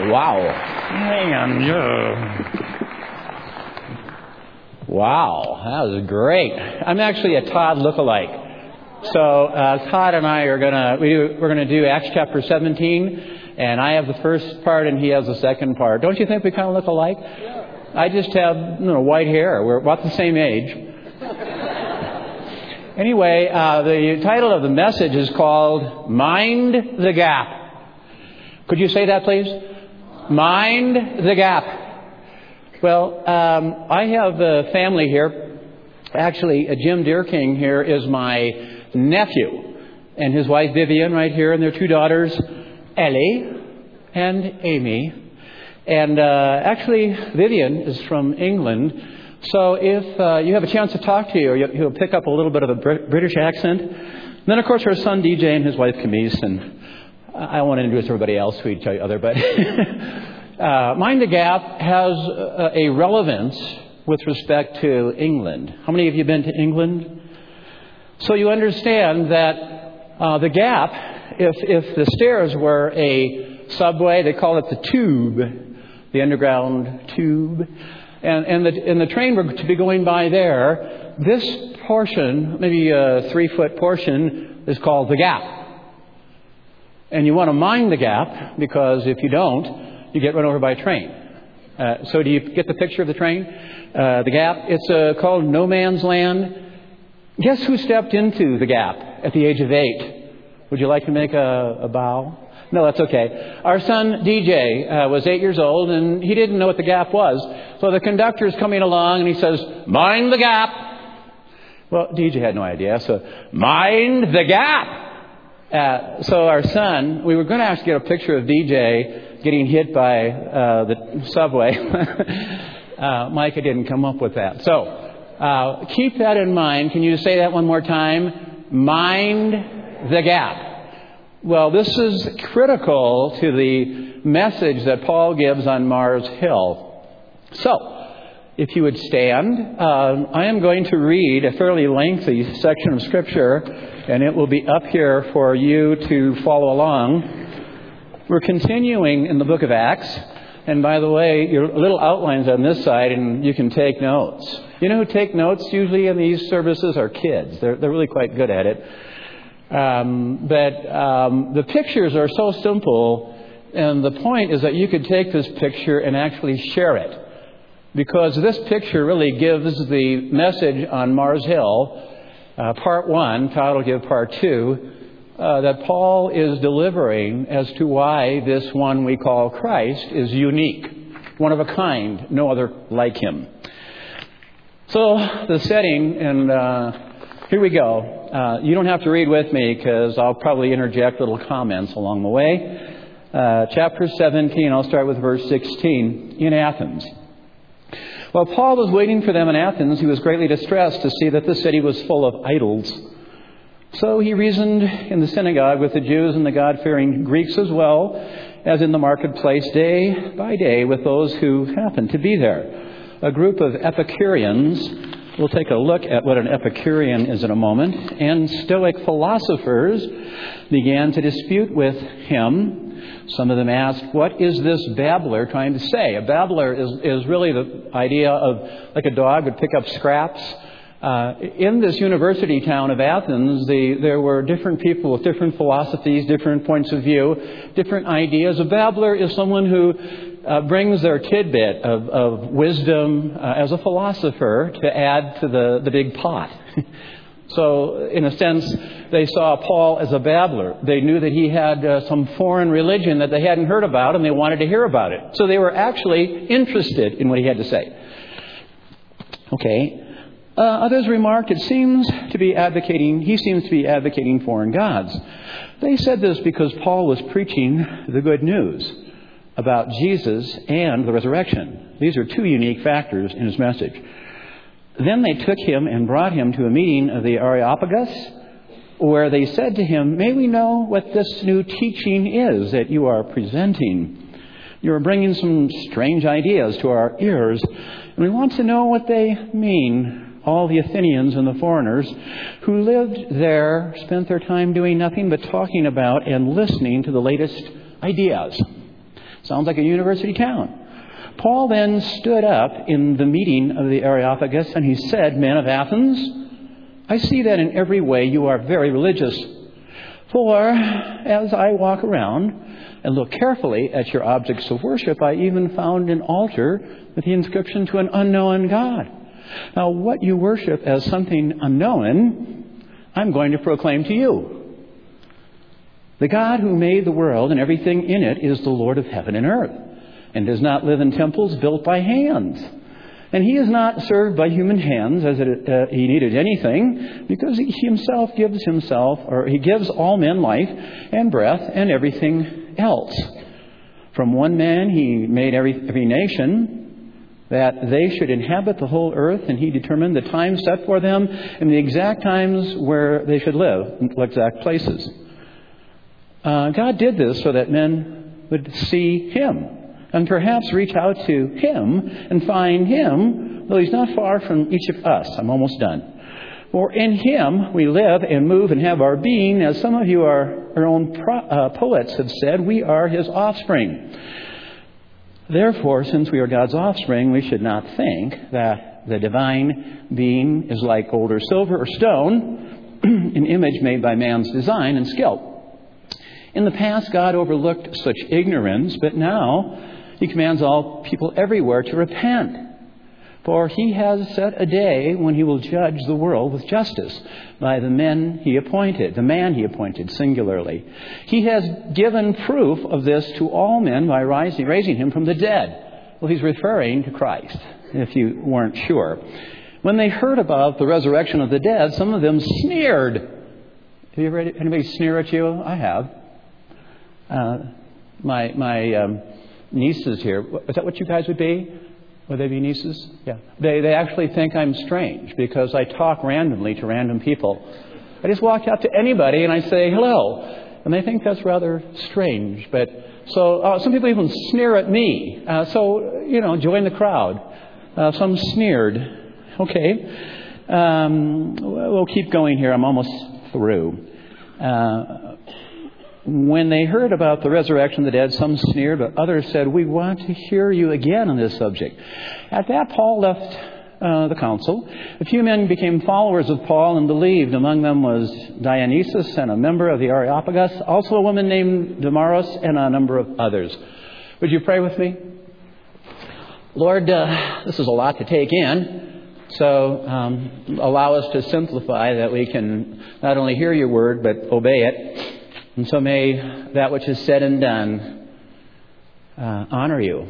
Wow. Man, yeah. Wow, that was great. I'm actually a Todd lookalike. So uh, Todd and I are gonna we do, we're gonna do Acts chapter 17, and I have the first part and he has the second part. Don't you think we kind of look alike? Yeah. I just have you know white hair. We're about the same age. anyway, uh, the title of the message is called "Mind the Gap." Could you say that, please? Mind the gap. Well, um, I have a family here. Actually, uh, Jim Deerking here is my nephew, and his wife Vivian right here, and their two daughters, Ellie and Amy. And uh, actually, Vivian is from England. So if uh, you have a chance to talk to her, you'll pick up a little bit of a British accent. And then, of course, her son DJ and his wife Camise, and I don't want to introduce everybody else to each other, but uh, Mind the Gap has a, relevance with respect to England. How many of you have been to England? So you understand that uh, the gap, if, if the stairs were a subway, they call it the tube, the underground tube, and, and, the, and the train were to be going by there, this portion, maybe a three foot portion, is called the gap. And you want to mind the gap because if you don't, you get run over by a train. Uh, so do you get the picture of the train? Uh, the gap. It's uh, called no man's land. Guess who stepped into the gap at the age of eight? Would you like to make a, a bow? No, that's okay. Our son DJ uh, was eight years old and he didn't know what the gap was. So the conductor is coming along and he says, "Mind the gap." Well, DJ had no idea. So, mind the gap. Uh, so our son, we were going to actually get a picture of DJ getting hit by uh, the subway. uh, Micah didn't come up with that. So uh, keep that in mind. Can you say that one more time? Mind the gap. Well, this is critical to the message that Paul gives on Mars Hill. So, if you would stand, uh, I am going to read a fairly lengthy section of Scripture and it will be up here for you to follow along. We're continuing in the book of Acts. And by the way, your little outlines on this side, and you can take notes. You know who take notes usually in these services are kids. They're, they're really quite good at it. Um, but um, the pictures are so simple, and the point is that you could take this picture and actually share it. Because this picture really gives the message on Mars Hill uh, part one, Todd will give part two, uh, that Paul is delivering as to why this one we call Christ is unique, one of a kind, no other like him. So the setting, and uh, here we go. Uh, you don't have to read with me because I'll probably interject little comments along the way. Uh, chapter 17, I'll start with verse 16, in Athens. While Paul was waiting for them in Athens, he was greatly distressed to see that the city was full of idols. So he reasoned in the synagogue with the Jews and the God fearing Greeks as well as in the marketplace day by day with those who happened to be there. A group of Epicureans, we'll take a look at what an Epicurean is in a moment, and Stoic philosophers began to dispute with him some of them asked, What is this babbler trying to say? A babbler is, is really the idea of like a dog would pick up scraps. Uh, in this university town of Athens, the, there were different people with different philosophies, different points of view, different ideas. A babbler is someone who uh, brings their tidbit of, of wisdom uh, as a philosopher to add to the, the big pot. So, in a sense, they saw Paul as a babbler. They knew that he had uh, some foreign religion that they hadn't heard about, and they wanted to hear about it. So they were actually interested in what he had to say. Okay. Uh, others remarked, it seems to be advocating, he seems to be advocating foreign gods. They said this because Paul was preaching the good news about Jesus and the resurrection. These are two unique factors in his message. Then they took him and brought him to a meeting of the Areopagus, where they said to him, May we know what this new teaching is that you are presenting? You are bringing some strange ideas to our ears, and we want to know what they mean. All the Athenians and the foreigners who lived there spent their time doing nothing but talking about and listening to the latest ideas. Sounds like a university town. Paul then stood up in the meeting of the Areopagus and he said, Men of Athens, I see that in every way you are very religious. For as I walk around and look carefully at your objects of worship, I even found an altar with the inscription to an unknown God. Now, what you worship as something unknown, I'm going to proclaim to you. The God who made the world and everything in it is the Lord of heaven and earth, and does not live in temples built by hands. And he is not served by human hands as it, uh, he needed anything, because he himself gives himself, or he gives all men life and breath and everything else. From one man he made every, every nation that they should inhabit the whole earth, and he determined the time set for them and the exact times where they should live, exact places. Uh, God did this so that men would see him and perhaps reach out to Him and find Him, though He's not far from each of us. I'm almost done. For in Him we live and move and have our being, as some of you are, our own pro, uh, poets have said, we are His offspring. Therefore, since we are God's offspring, we should not think that the divine being is like gold or silver or stone, an image made by man's design and skill. In the past, God overlooked such ignorance, but now he commands all people everywhere to repent. For he has set a day when he will judge the world with justice by the men he appointed, the man he appointed singularly. He has given proof of this to all men by rising, raising him from the dead. Well, he's referring to Christ, if you weren't sure. When they heard about the resurrection of the dead, some of them sneered. Have you ever anybody sneer at you? I have. Uh, my my um, nieces here. Is that what you guys would be? Would they be nieces? Yeah. They, they actually think I'm strange because I talk randomly to random people. I just walk out to anybody and I say hello. And they think that's rather strange. But so uh, some people even sneer at me. Uh, so, you know, join the crowd. Uh, some sneered. Okay. Um, we'll keep going here. I'm almost through. Uh, when they heard about the resurrection of the dead, some sneered, but others said, We want to hear you again on this subject. At that, Paul left uh, the council. A few men became followers of Paul and believed. Among them was Dionysius and a member of the Areopagus, also a woman named Damaris, and a number of others. Would you pray with me? Lord, uh, this is a lot to take in. So um, allow us to simplify that we can not only hear your word, but obey it. And so may that which is said and done uh, honor you.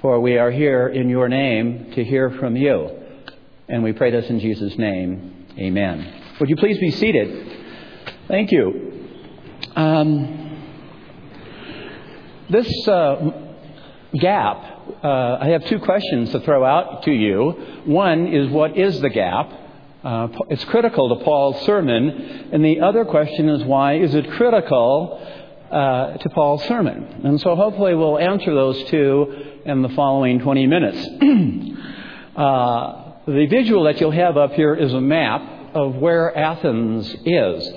For we are here in your name to hear from you. And we pray this in Jesus' name. Amen. Would you please be seated? Thank you. Um, this uh, gap, uh, I have two questions to throw out to you. One is what is the gap? Uh, it's critical to Paul's sermon. And the other question is why is it critical uh, to Paul's sermon? And so hopefully we'll answer those two in the following 20 minutes. uh, the visual that you'll have up here is a map of where Athens is.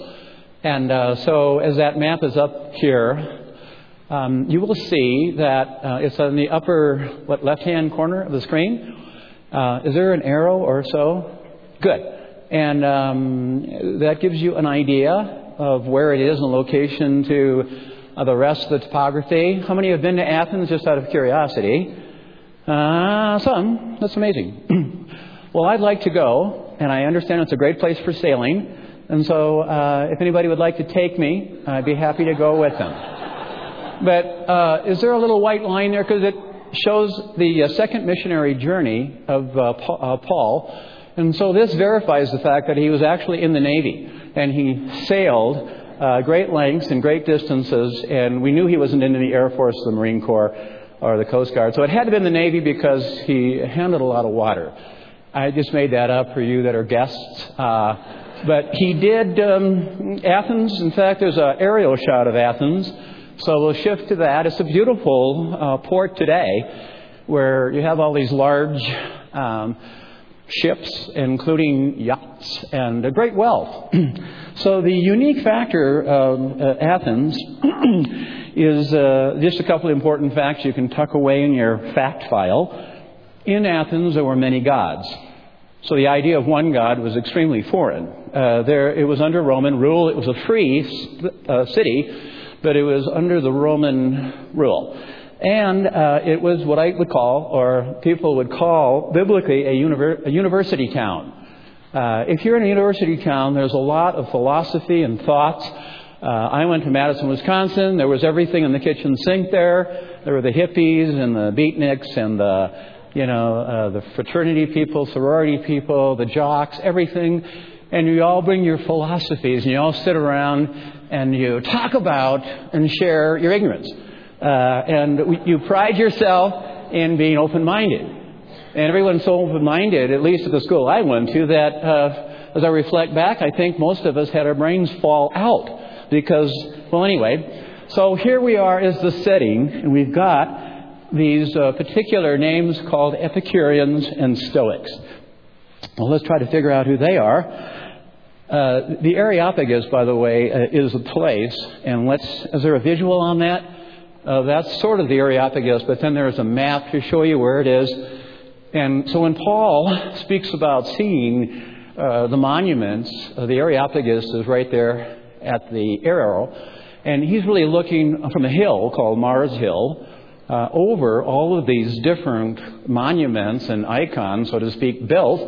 And uh, so as that map is up here, um, you will see that uh, it's on the upper what left-hand corner of the screen. Uh, is there an arrow or so? Good. And um, that gives you an idea of where it is in location to uh, the rest of the topography. How many have been to Athens just out of curiosity? Uh, some. That's amazing. well, I'd like to go, and I understand it's a great place for sailing. And so, uh, if anybody would like to take me, I'd be happy to go with them. but uh, is there a little white line there? Because it shows the uh, second missionary journey of uh, uh, Paul and so this verifies the fact that he was actually in the Navy and he sailed uh, great lengths and great distances, and we knew he wasn't in the Air Force, the Marine Corps, or the Coast Guard. So it had to be in the Navy because he handled a lot of water. I just made that up for you that are guests. Uh, but he did um, Athens. In fact, there's an aerial shot of Athens. So we'll shift to that. It's a beautiful uh, port today where you have all these large um, ships, including yachts, and a great wealth. so the unique factor of uh, Athens is uh, just a couple of important facts you can tuck away in your fact file. In Athens, there were many gods. So the idea of one God was extremely foreign. Uh, there, it was under Roman rule. It was a free uh, city, but it was under the Roman rule. And uh, it was what I would call, or people would call, biblically, a, univer- a university town. Uh, if you're in a university town, there's a lot of philosophy and thoughts. Uh, I went to Madison, Wisconsin. There was everything in the kitchen sink there. There were the hippies and the beatniks and the, you know, uh, the fraternity people, sorority people, the jocks, everything. And you all bring your philosophies and you all sit around and you talk about and share your ignorance. Uh, and you pride yourself in being open minded. And everyone's so open minded, at least at the school I went to, that uh, as I reflect back, I think most of us had our brains fall out. Because, well, anyway, so here we are is the setting, and we've got these uh, particular names called Epicureans and Stoics. Well, let's try to figure out who they are. Uh, the Areopagus, by the way, uh, is a place, and let's. Is there a visual on that? Uh, that's sort of the Areopagus, but then there's a map to show you where it is. And so when Paul speaks about seeing uh, the monuments, uh, the Areopagus is right there at the arrow, and he's really looking from a hill called Mars Hill uh, over all of these different monuments and icons, so to speak, built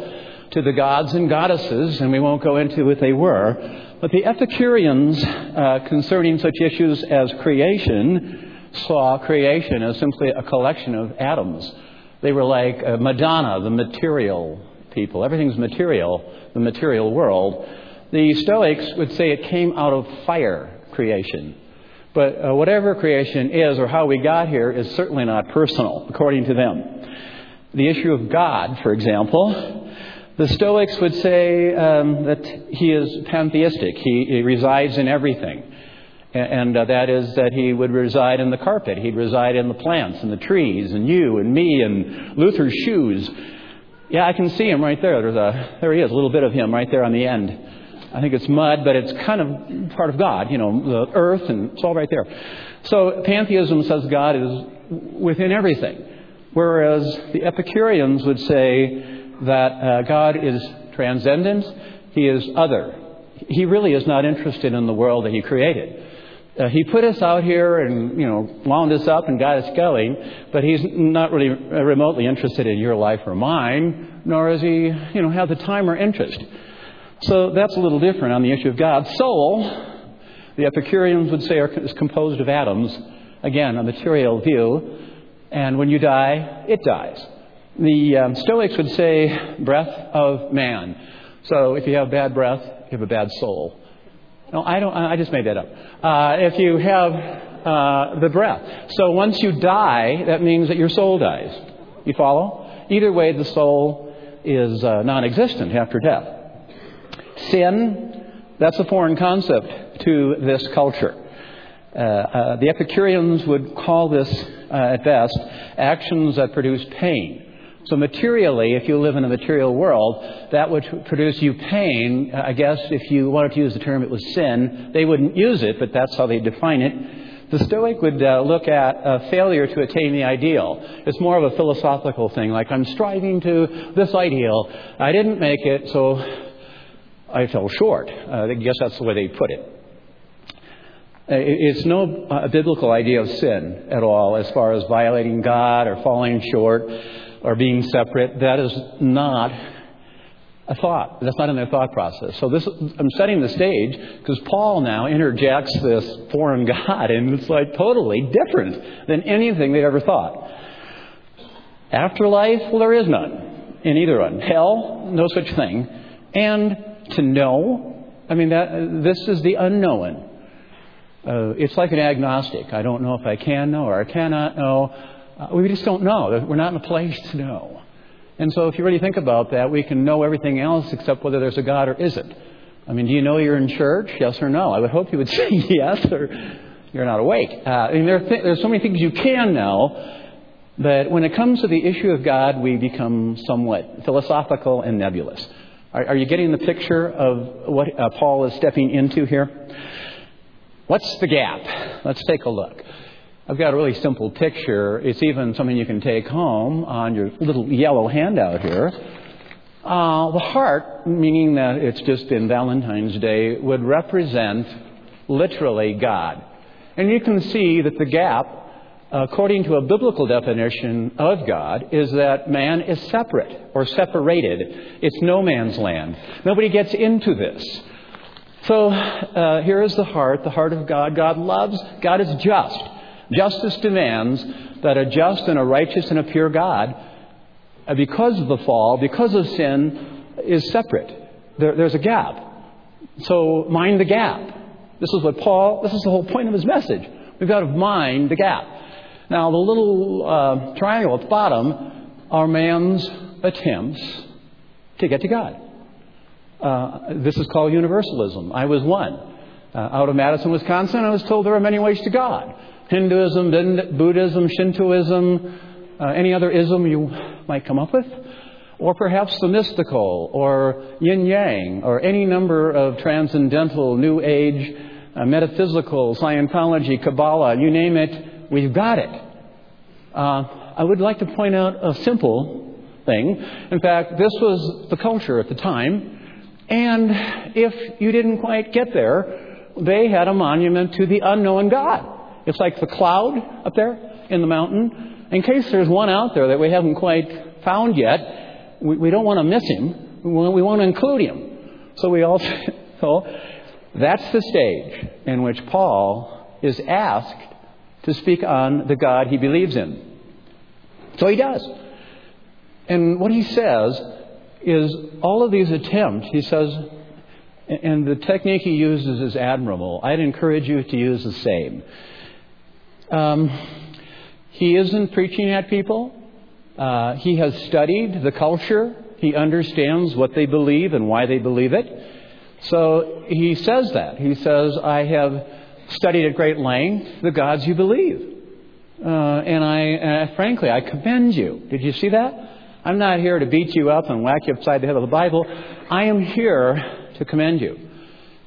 to the gods and goddesses, and we won't go into what they were. But the Epicureans, uh, concerning such issues as creation, saw creation as simply a collection of atoms. They were like uh, Madonna, the material people. Everything's material, the material world. The Stoics would say it came out of fire creation. But uh, whatever creation is or how we got here is certainly not personal, according to them. The issue of God, for example, the Stoics would say um, that he is pantheistic. He, he resides in everything. And uh, that is that he would reside in the carpet. He'd reside in the plants and the trees and you and me and Luther's shoes. Yeah, I can see him right there. There's a, there he is, a little bit of him right there on the end. I think it's mud, but it's kind of part of God, you know, the earth, and it's all right there. So pantheism says God is within everything, whereas the Epicureans would say that uh, God is transcendent, He is other. He really is not interested in the world that He created. Uh, he put us out here and, you know, wound us up and got us going, but he's not really remotely interested in your life or mine, nor does he, you know, have the time or interest. So that's a little different on the issue of God. Soul, the Epicureans would say, is composed of atoms. Again, a material view. And when you die, it dies. The um, Stoics would say breath of man. So if you have bad breath, you have a bad soul. No, I don't. I just made that up. Uh, if you have uh, the breath, so once you die, that means that your soul dies. You follow? Either way, the soul is uh, non-existent after death. Sin, that's a foreign concept to this culture. Uh, uh, the Epicureans would call this, uh, at best, actions that produce pain. So materially, if you live in a material world, that would produce you pain. I guess if you wanted to use the term, it was sin. They wouldn't use it, but that's how they define it. The Stoic would uh, look at a failure to attain the ideal. It's more of a philosophical thing, like I'm striving to this ideal. I didn't make it, so I fell short. Uh, I guess that's the way they put it. Uh, it's no uh, biblical idea of sin at all as far as violating God or falling short or being separate, that is not a thought. That's not in their thought process. So this, I'm setting the stage because Paul now interjects this foreign God, and it's like totally different than anything they'd ever thought. Afterlife, well, there is none in either one. Hell, no such thing. And to know, I mean, that this is the unknown. Uh, it's like an agnostic. I don't know if I can know or I cannot know. Uh, we just don't know. We're not in a place to know. And so if you really think about that, we can know everything else except whether there's a God or isn't. I mean, do you know you're in church? Yes or no? I would hope you would say yes or you're not awake. Uh, I mean, there th- there's so many things you can know, But when it comes to the issue of God, we become somewhat philosophical and nebulous. Are, are you getting the picture of what uh, Paul is stepping into here? What's the gap? Let's take a look. I've got a really simple picture. It's even something you can take home on your little yellow handout here. Uh, the heart, meaning that it's just in Valentine's Day, would represent literally God. And you can see that the gap, according to a biblical definition of God, is that man is separate or separated. It's no man's land. Nobody gets into this. So uh, here is the heart, the heart of God. God loves, God is just. Justice demands that a just and a righteous and a pure God uh, because of the fall, because of sin, is separate. There, there's a gap. So mind the gap. This is what Paul, this is the whole point of his message. We've got to mind the gap. Now, the little uh, triangle at the bottom are man's attempts to get to God. Uh, this is called universalism. I was one. Uh, out of Madison, Wisconsin, I was told there are many ways to God Hinduism, Buddhism, Shintoism, uh, any other ism you might come up with, or perhaps the mystical, or yin yang, or any number of transcendental, new age, uh, metaphysical, Scientology, Kabbalah, you name it, we've got it. Uh, I would like to point out a simple thing. In fact, this was the culture at the time, and if you didn't quite get there, they had a monument to the unknown God. It's like the cloud up there in the mountain in case there's one out there that we haven't quite found yet, we, we don't want to miss him. We want, to include him. So we also, so that's the stage in which Paul is asked to speak on the God he believes in. So he does. And what he says is all of these attempts, he says, and the technique he uses is admirable. I'd encourage you to use the same. Um, he isn't preaching at people. Uh, he has studied the culture. He understands what they believe and why they believe it. So he says that. He says, I have studied at great length the gods you believe. Uh, and I, uh, frankly, I commend you. Did you see that? I'm not here to beat you up and whack you upside the head with the Bible. I am here to commend you.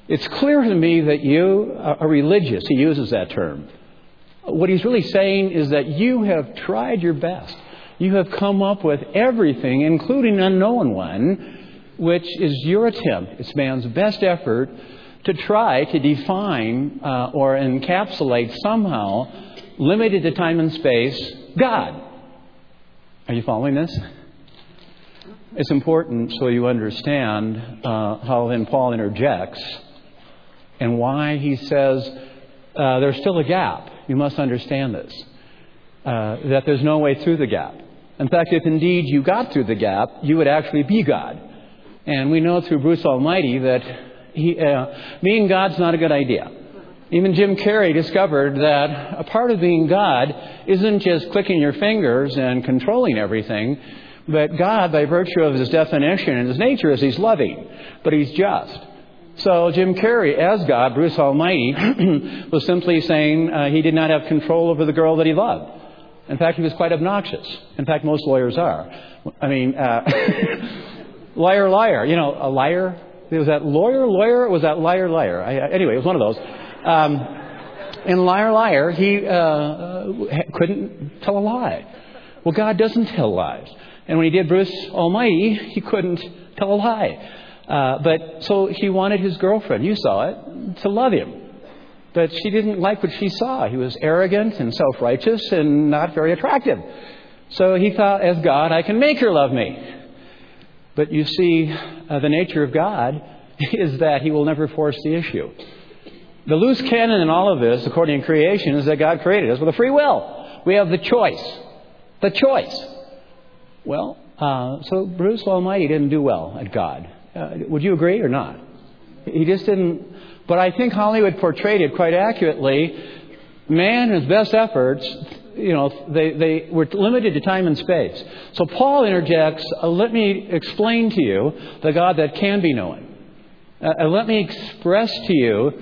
It's clear to me that you are religious. He uses that term. What he's really saying is that you have tried your best. You have come up with everything, including unknown one, which is your attempt. It's man's best effort to try to define uh, or encapsulate somehow, limited to time and space, God. Are you following this? It's important so you understand uh, how then Paul interjects and why he says uh, there's still a gap. You must understand this. Uh, that there's no way through the gap. In fact, if indeed you got through the gap, you would actually be God. And we know through Bruce Almighty that he, uh, being God's not a good idea. Even Jim Carrey discovered that a part of being God isn't just clicking your fingers and controlling everything, but God, by virtue of his definition and his nature, is he's loving, but he's just. So Jim Carrey, as God, Bruce Almighty, was simply saying uh, he did not have control over the girl that he loved. In fact, he was quite obnoxious. In fact, most lawyers are. I mean, uh, liar, liar. You know, a liar. Was that lawyer, lawyer? Or was that liar, liar? I, anyway, it was one of those. Um, in liar, liar, he uh, uh couldn't tell a lie. Well, God doesn't tell lies. And when he did Bruce Almighty, he couldn't tell a lie. Uh, but so he wanted his girlfriend, you saw it, to love him. But she didn't like what she saw. He was arrogant and self righteous and not very attractive. So he thought, as God, I can make her love me. But you see, uh, the nature of God is that he will never force the issue. The loose cannon in all of this, according to creation, is that God created us with a free will. We have the choice. The choice. Well, uh, so Bruce Almighty didn't do well at God. Uh, would you agree or not? He just didn't. But I think Hollywood portrayed it quite accurately. Man, his best efforts, you know, they, they were limited to time and space. So Paul interjects, uh, let me explain to you the God that can be known. Uh, uh let me express to you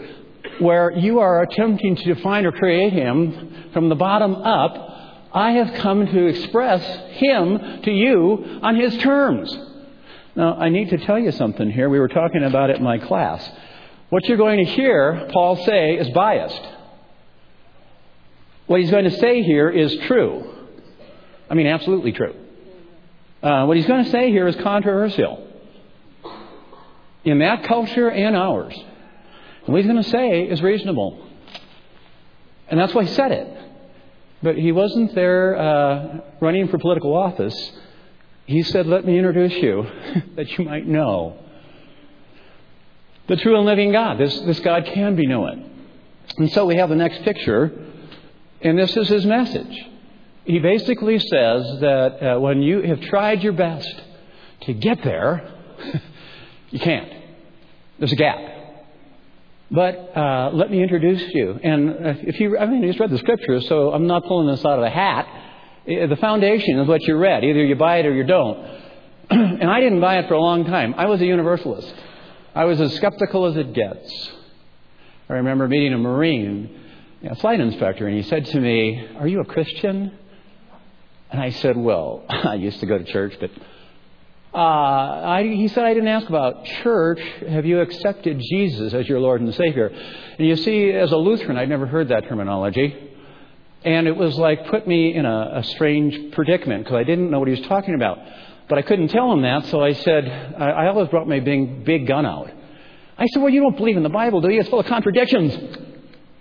where you are attempting to define or create him from the bottom up. I have come to express Him to you on His terms. Now, I need to tell you something here. We were talking about it in my class. What you're going to hear Paul say is biased. What he's going to say here is true. I mean, absolutely true. Uh, what he's going to say here is controversial in that culture and ours. What he's going to say is reasonable. And that's why he said it. But he wasn't there uh, running for political office. He said, Let me introduce you, that you might know the true and living God. This, this God can be known. And so we have the next picture, and this is his message. He basically says that uh, when you have tried your best to get there, you can't. There's a gap. But uh, let me introduce you. And uh, if you, I mean, you just read the scriptures, so I'm not pulling this out of a hat. Uh, the foundation is what you read. Either you buy it or you don't. and I didn't buy it for a long time. I was a universalist. I was as skeptical as it gets. I remember meeting a Marine, a flight inspector, and he said to me, Are you a Christian? And I said, Well, I used to go to church, but uh, I, he said, I didn't ask about church. Have you accepted Jesus as your Lord and Savior? And you see, as a Lutheran, I'd never heard that terminology. And it was like put me in a, a strange predicament because I didn't know what he was talking about. But I couldn't tell him that, so I said, I, I always brought my big, big gun out. I said, Well, you don't believe in the Bible, do you? It's full of contradictions.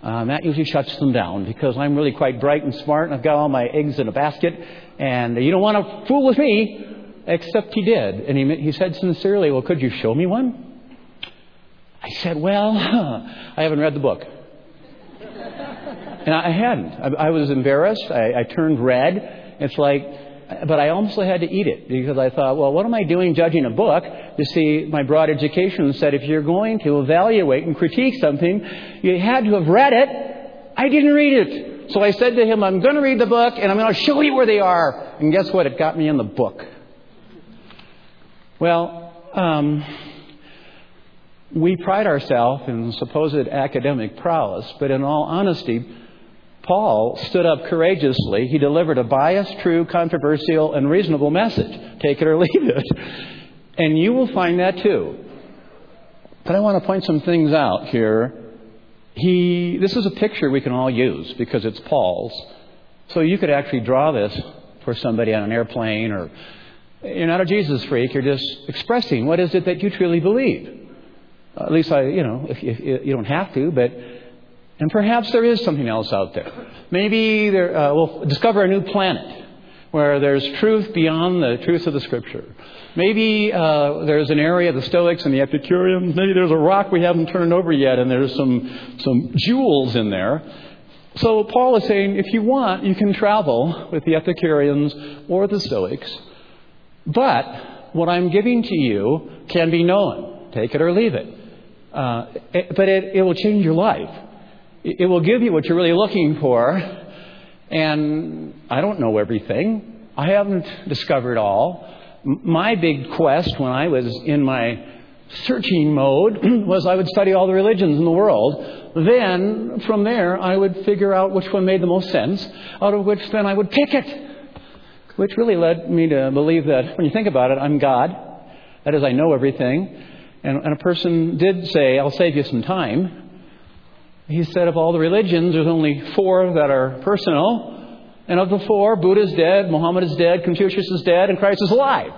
Um, that usually shuts them down because I'm really quite bright and smart and I've got all my eggs in a basket and you don't want to fool with me. Except he did. And he, he said sincerely, Well, could you show me one? I said, Well, I haven't read the book. And I hadn't. I, I was embarrassed. I, I turned red. It's like, but I almost had to eat it because I thought, well, what am I doing judging a book? You see, my broad education said if you're going to evaluate and critique something, you had to have read it. I didn't read it. So I said to him, I'm going to read the book and I'm going to show you where they are. And guess what? It got me in the book. Well, um, we pride ourselves in supposed academic prowess, but in all honesty, Paul stood up courageously. He delivered a biased, true, controversial, and reasonable message. Take it or leave it. And you will find that too. But I want to point some things out here. He, this is a picture we can all use because it's Paul's. So you could actually draw this for somebody on an airplane or you're not a Jesus freak. You're just expressing what is it that you truly believe. At least I, you know, if, if, you don't have to, but and perhaps there is something else out there. Maybe there, uh, we'll discover a new planet where there's truth beyond the truth of the Scripture. Maybe uh, there's an area of the Stoics and the Epicureans. Maybe there's a rock we haven't turned over yet, and there's some some jewels in there. So Paul is saying, if you want, you can travel with the Epicureans or the Stoics, but what I'm giving to you can be known. Take it or leave it. Uh, but it, it will change your life. It will give you what you're really looking for. And I don't know everything. I haven't discovered all. My big quest when I was in my searching mode was I would study all the religions in the world. Then, from there, I would figure out which one made the most sense, out of which then I would pick it. Which really led me to believe that when you think about it, I'm God. That is, I know everything. And, and a person did say, I'll save you some time. He said of all the religions, there's only four that are personal. And of the four, Buddha is dead, Muhammad is dead, Confucius is dead, and Christ is alive.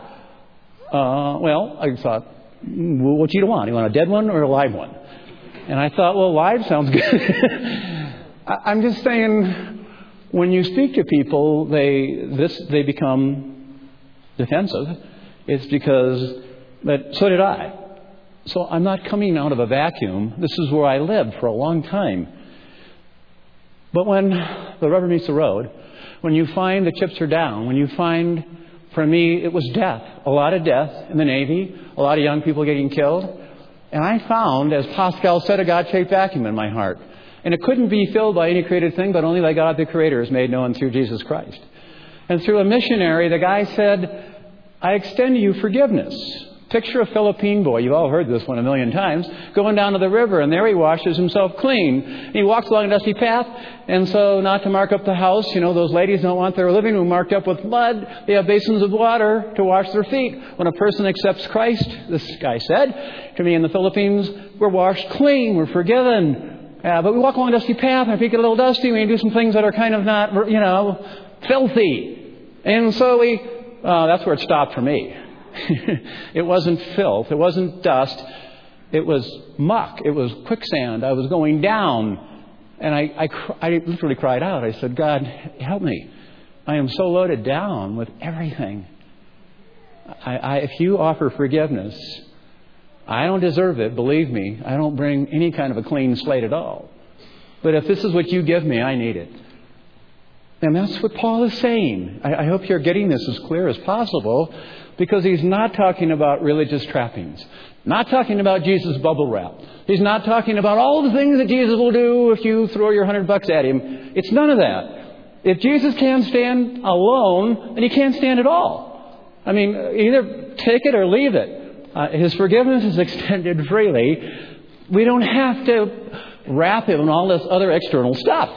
Uh, well, I thought, well, what do you want? You want a dead one or a live one? And I thought, well, live sounds good. I'm just saying, when you speak to people, they this they become defensive. It's because, but so did I. So I'm not coming out of a vacuum. This is where I lived for a long time. But when the rubber meets the road, when you find the chips are down, when you find, for me, it was death. A lot of death in the Navy, a lot of young people getting killed. And I found, as Pascal said, a God shaped vacuum in my heart. And it couldn't be filled by any created thing, but only by God the Creator is made known through Jesus Christ. And through a missionary, the guy said, I extend to you forgiveness Picture a Philippine boy, you've all heard this one a million times, going down to the river, and there he washes himself clean. He walks along a dusty path, and so not to mark up the house, you know, those ladies don't want their living room marked up with mud. They have basins of water to wash their feet. When a person accepts Christ, this guy said to me in the Philippines, we're washed clean, we're forgiven. Uh, but we walk along a dusty path, and our feet get a little dusty, we do some things that are kind of not, you know, filthy. And so we, uh, that's where it stopped for me. it wasn't filth. It wasn't dust. It was muck. It was quicksand. I was going down. And I, I, I literally cried out. I said, God, help me. I am so loaded down with everything. I, I, if you offer forgiveness, I don't deserve it, believe me. I don't bring any kind of a clean slate at all. But if this is what you give me, I need it. And that's what Paul is saying. I, I hope you're getting this as clear as possible because he's not talking about religious trappings. Not talking about Jesus bubble wrap. He's not talking about all the things that Jesus will do if you throw your hundred bucks at him. It's none of that. If Jesus can't stand alone, then he can't stand at all. I mean, either take it or leave it. Uh, his forgiveness is extended freely. We don't have to wrap him in all this other external stuff.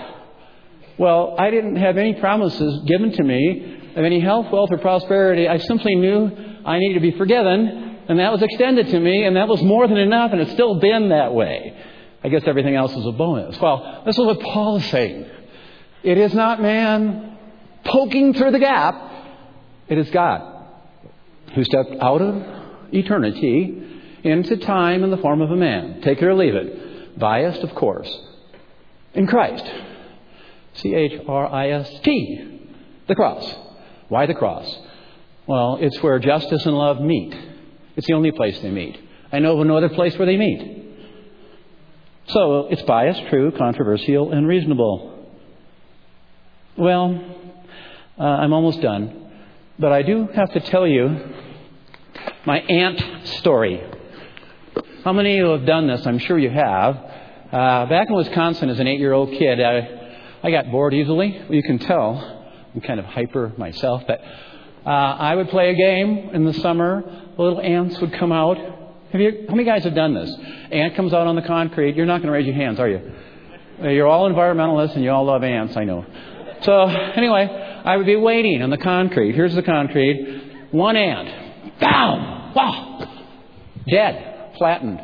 Well, I didn't have any promises given to me of any health, wealth, or prosperity. I simply knew I needed to be forgiven, and that was extended to me, and that was more than enough, and it's still been that way. I guess everything else is a bonus. Well, this is what Paul is saying. It is not man poking through the gap, it is God who stepped out of eternity into time in the form of a man. Take it or leave it. Biased, of course. In Christ. C H R I S T. The cross. Why the cross? Well, it's where justice and love meet. It's the only place they meet. I know of no other place where they meet. So it's biased, true, controversial, and reasonable. Well, uh, I'm almost done. But I do have to tell you my aunt story. How many of you have done this? I'm sure you have. Uh, back in Wisconsin as an eight year old kid, I, I got bored easily. You can tell. I'm kind of hyper myself, but uh, I would play a game in the summer. The Little ants would come out. Have you, how many guys have done this? Ant comes out on the concrete. You're not going to raise your hands, are you? You're all environmentalists and you all love ants, I know. So anyway, I would be waiting on the concrete. Here's the concrete. One ant. Boom! Wow! Dead. Flattened.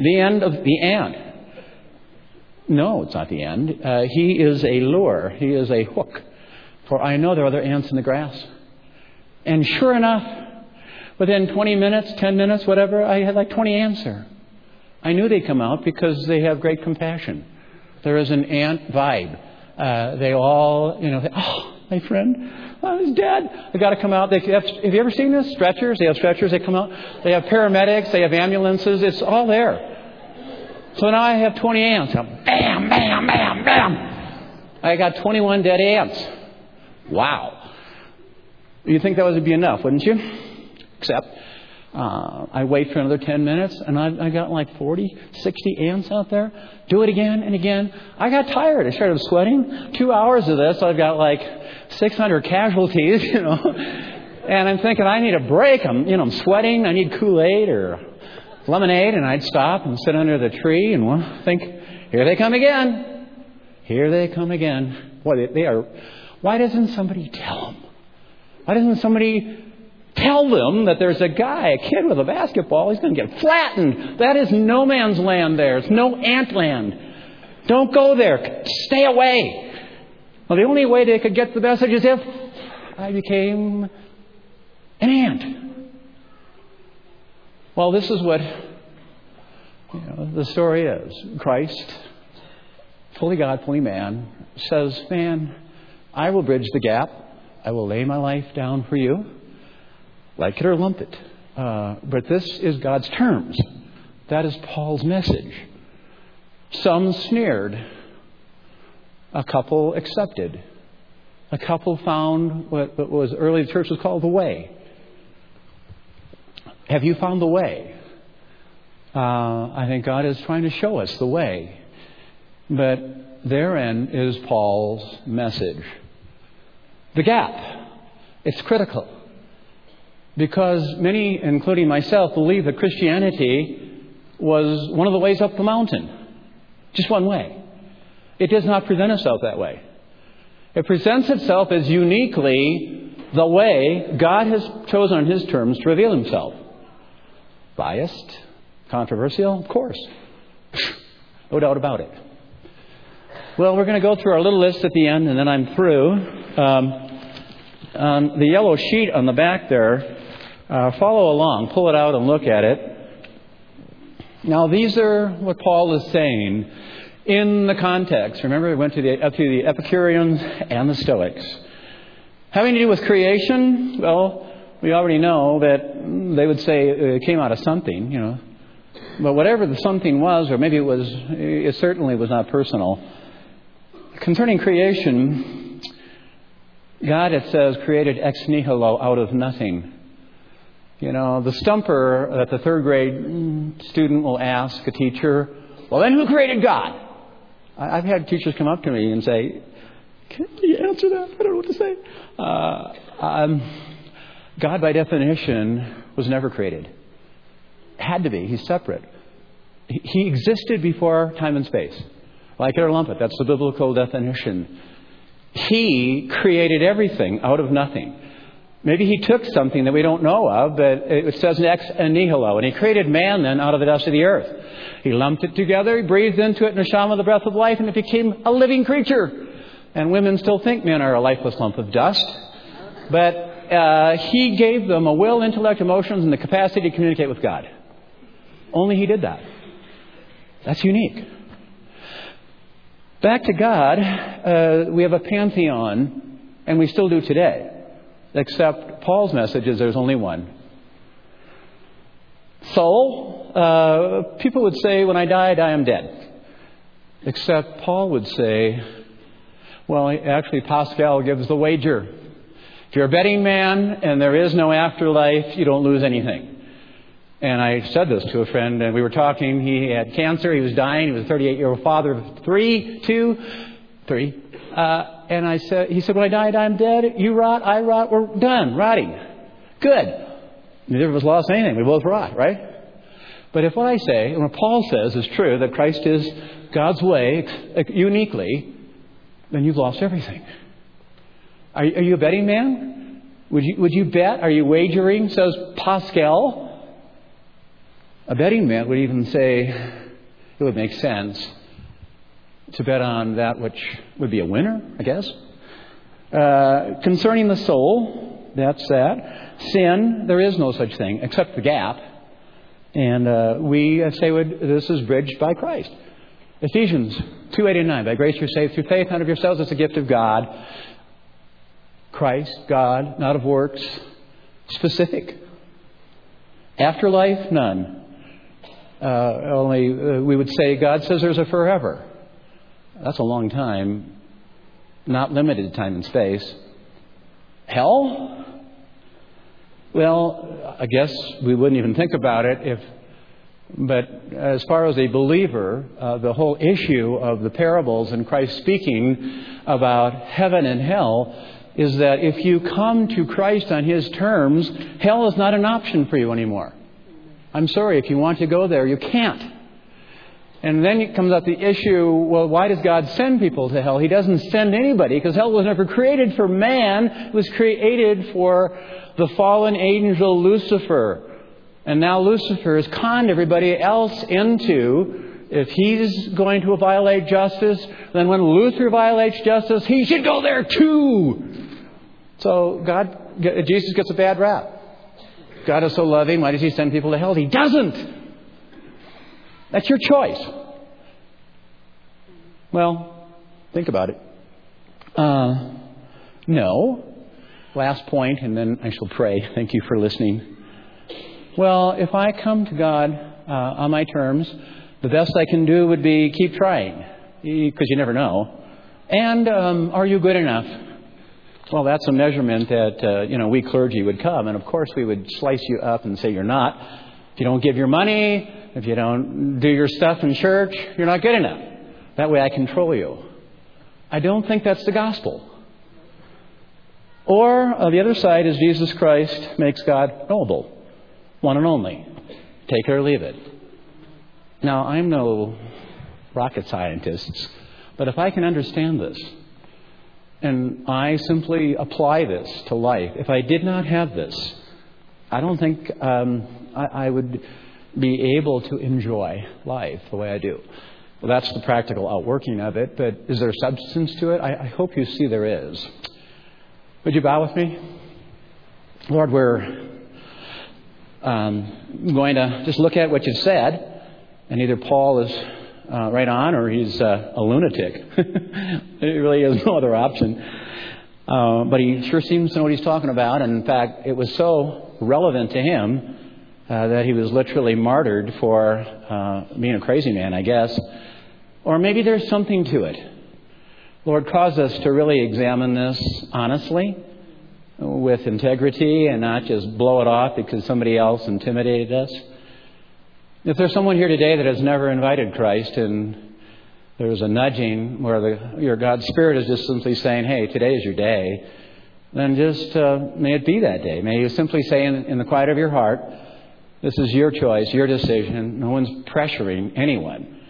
The end of the ant. No, it's not the end. Uh, he is a lure. He is a hook for I know there are other ants in the grass. And sure enough, within 20 minutes, 10 minutes, whatever, I had like 20 ants there. I knew they'd come out because they have great compassion. There is an ant vibe. Uh, they all, you know, oh, my friend, oh, he's dead. They got to come out. They have, have you ever seen this? Stretchers. They have stretchers. They come out. They have paramedics. They have ambulances. It's all there. So now I have 20 ants. I'm bam, bam, bam, bam. I got 21 dead ants. Wow. You'd think that would be enough, wouldn't you? Except uh, I wait for another 10 minutes, and I, I got like 40, 60 ants out there. Do it again and again. I got tired. I started sweating. Two hours of this, I've got like 600 casualties, you know. And I'm thinking, I need a break. I'm, you know, I'm sweating. I need Kool-Aid or lemonade. And I'd stop and sit under the tree and think, here they come again. Here they come again. Boy, they, they are why doesn't somebody tell them? Why doesn't somebody tell them that there's a guy, a kid with a basketball, he's going to get flattened? That is no man's land there. It's no ant land. Don't go there. Stay away. Well, the only way they could get the message is if I became an ant. Well, this is what you know, the story is. Christ, fully God, fully man, says, Man, I will bridge the gap. I will lay my life down for you, like it or lump it. Uh, but this is God's terms. That is Paul's message. Some sneered. A couple accepted. A couple found what, what was early the church was called the way. Have you found the way? Uh, I think God is trying to show us the way. But therein is Paul's message. The gap. It's critical. because many, including myself, believe that Christianity was one of the ways up the mountain. Just one way. It does not present itself that way. It presents itself as uniquely the way God has chosen on His terms to reveal Himself. Biased, controversial, of course. No doubt about it. Well, we're going to go through our little list at the end, and then I'm through. Um, on the yellow sheet on the back there, uh, follow along, pull it out and look at it. Now, these are what Paul is saying in the context. Remember, we went to the, up to the Epicureans and the Stoics. Having to do with creation, well, we already know that they would say it came out of something, you know. But whatever the something was, or maybe it was, it certainly was not personal. Concerning creation, God, it says, created ex nihilo out of nothing. You know, the stumper that the third grade student will ask a teacher, well, then who created God? I've had teachers come up to me and say, can you answer that? I don't know what to say. Uh, um, God, by definition, was never created. Had to be. He's separate. He existed before time and space. Like a Lumpet, that's the biblical definition. He created everything out of nothing. Maybe he took something that we don't know of, but it says ex nihilo, and he created man then out of the dust of the earth. He lumped it together, he breathed into it neshama, the breath of life, and it became a living creature. And women still think men are a lifeless lump of dust. But uh, he gave them a will, intellect, emotions, and the capacity to communicate with God. Only he did that. That's unique. Back to God, uh, we have a pantheon, and we still do today. Except Paul's message is there's only one. Soul, uh, people would say, when I die, I I'm dead. Except Paul would say, well, actually, Pascal gives the wager. If you're a betting man and there is no afterlife, you don't lose anything. And I said this to a friend, and we were talking. He had cancer. He was dying. He was a 38 year old father of three, two, three. Uh, and I said, he said, when I die, I'm dead. You rot, I rot, we're done, rotting. Good. Neither of us lost anything. We both rot, right? But if what I say, and what Paul says is true, that Christ is God's way uniquely, then you've lost everything. Are, are you a betting man? Would you, would you bet? Are you wagering? Says Pascal. A betting man would even say it would make sense to bet on that which would be a winner, I guess. Uh, concerning the soul, that's that. Sin, there is no such thing except the gap. And uh, we say would, this is bridged by Christ. Ephesians 2.89, by grace you're saved through faith, not of yourselves, it's a gift of God. Christ, God, not of works. Specific. Afterlife, none. Uh, only uh, we would say God says there's a forever. That's a long time, not limited time and space. Hell? Well, I guess we wouldn't even think about it if. But as far as a believer, uh, the whole issue of the parables and Christ speaking about heaven and hell is that if you come to Christ on His terms, hell is not an option for you anymore. I'm sorry, if you want to go there, you can't. And then it comes up the issue well, why does God send people to hell? He doesn't send anybody because hell was never created for man, it was created for the fallen angel Lucifer. And now Lucifer has conned everybody else into if he's going to violate justice, then when Luther violates justice, he should go there too. So God, Jesus gets a bad rap. God is so loving, why does he send people to hell? He doesn't. That's your choice. Well, think about it. Uh, no. Last point, and then I shall pray. Thank you for listening. Well, if I come to God uh, on my terms, the best I can do would be keep trying, because you never know. And um, are you good enough? Well, that's a measurement that uh, you know we clergy would come, and of course we would slice you up and say you're not. If you don't give your money, if you don't do your stuff in church, you're not good enough. That way I control you. I don't think that's the gospel. Or on the other side is Jesus Christ makes God knowable, one and only. Take it or leave it. Now, I'm no rocket scientist, but if I can understand this, and I simply apply this to life, if I did not have this, I don't think um, I, I would be able to enjoy life the way I do. Well, that's the practical outworking of it, but is there substance to it? I, I hope you see there is. Would you bow with me? Lord, we're um, going to just look at what you've said, and either Paul is uh, right on or he's uh, a lunatic. there really is no other option. Uh, but he sure seems to know what he's talking about, and in fact, it was so relevant to him uh, that he was literally martyred for uh, being a crazy man, I guess. Or maybe there's something to it. Lord, cause us to really examine this honestly, with integrity, and not just blow it off because somebody else intimidated us. If there's someone here today that has never invited Christ and there's a nudging where the, your God's Spirit is just simply saying, hey, today is your day, then just uh, may it be that day. May you simply say in, in the quiet of your heart, this is your choice, your decision. No one's pressuring anyone.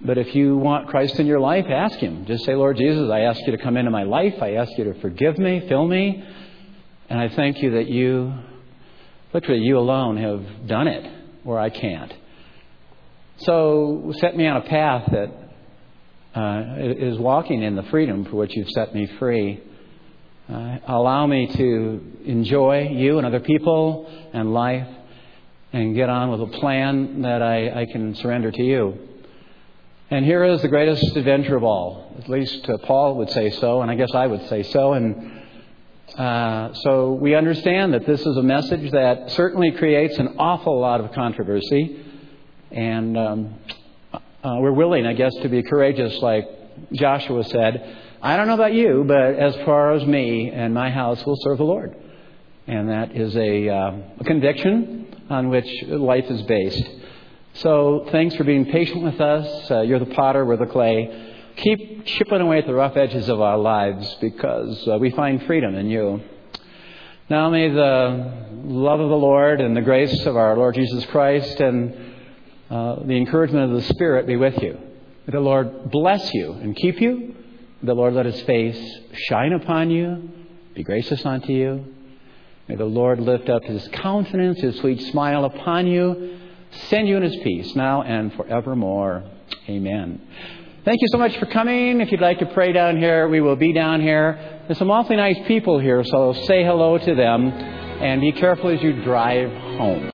But if you want Christ in your life, ask Him. Just say, Lord Jesus, I ask you to come into my life. I ask you to forgive me, fill me. And I thank you that you, literally, you alone have done it where I can't. So set me on a path that uh, is walking in the freedom for which you've set me free. Uh, allow me to enjoy you and other people and life and get on with a plan that I, I can surrender to you. And here is the greatest adventure of all. At least uh, Paul would say so, and I guess I would say so. And uh, so we understand that this is a message that certainly creates an awful lot of controversy. And um, uh, we're willing, I guess, to be courageous, like Joshua said. I don't know about you, but as far as me and my house, will serve the Lord. And that is a, uh, a conviction on which life is based. So thanks for being patient with us. Uh, you're the potter, we're the clay. Keep chipping away at the rough edges of our lives because uh, we find freedom in you. Now may the love of the Lord and the grace of our Lord Jesus Christ and uh, the encouragement of the Spirit be with you. May the Lord bless you and keep you. May the Lord let his face shine upon you, be gracious unto you. May the Lord lift up his countenance, his sweet smile upon you, send you in his peace now and forevermore. Amen. Thank you so much for coming. If you'd like to pray down here, we will be down here. There's some awfully nice people here, so say hello to them and be careful as you drive home.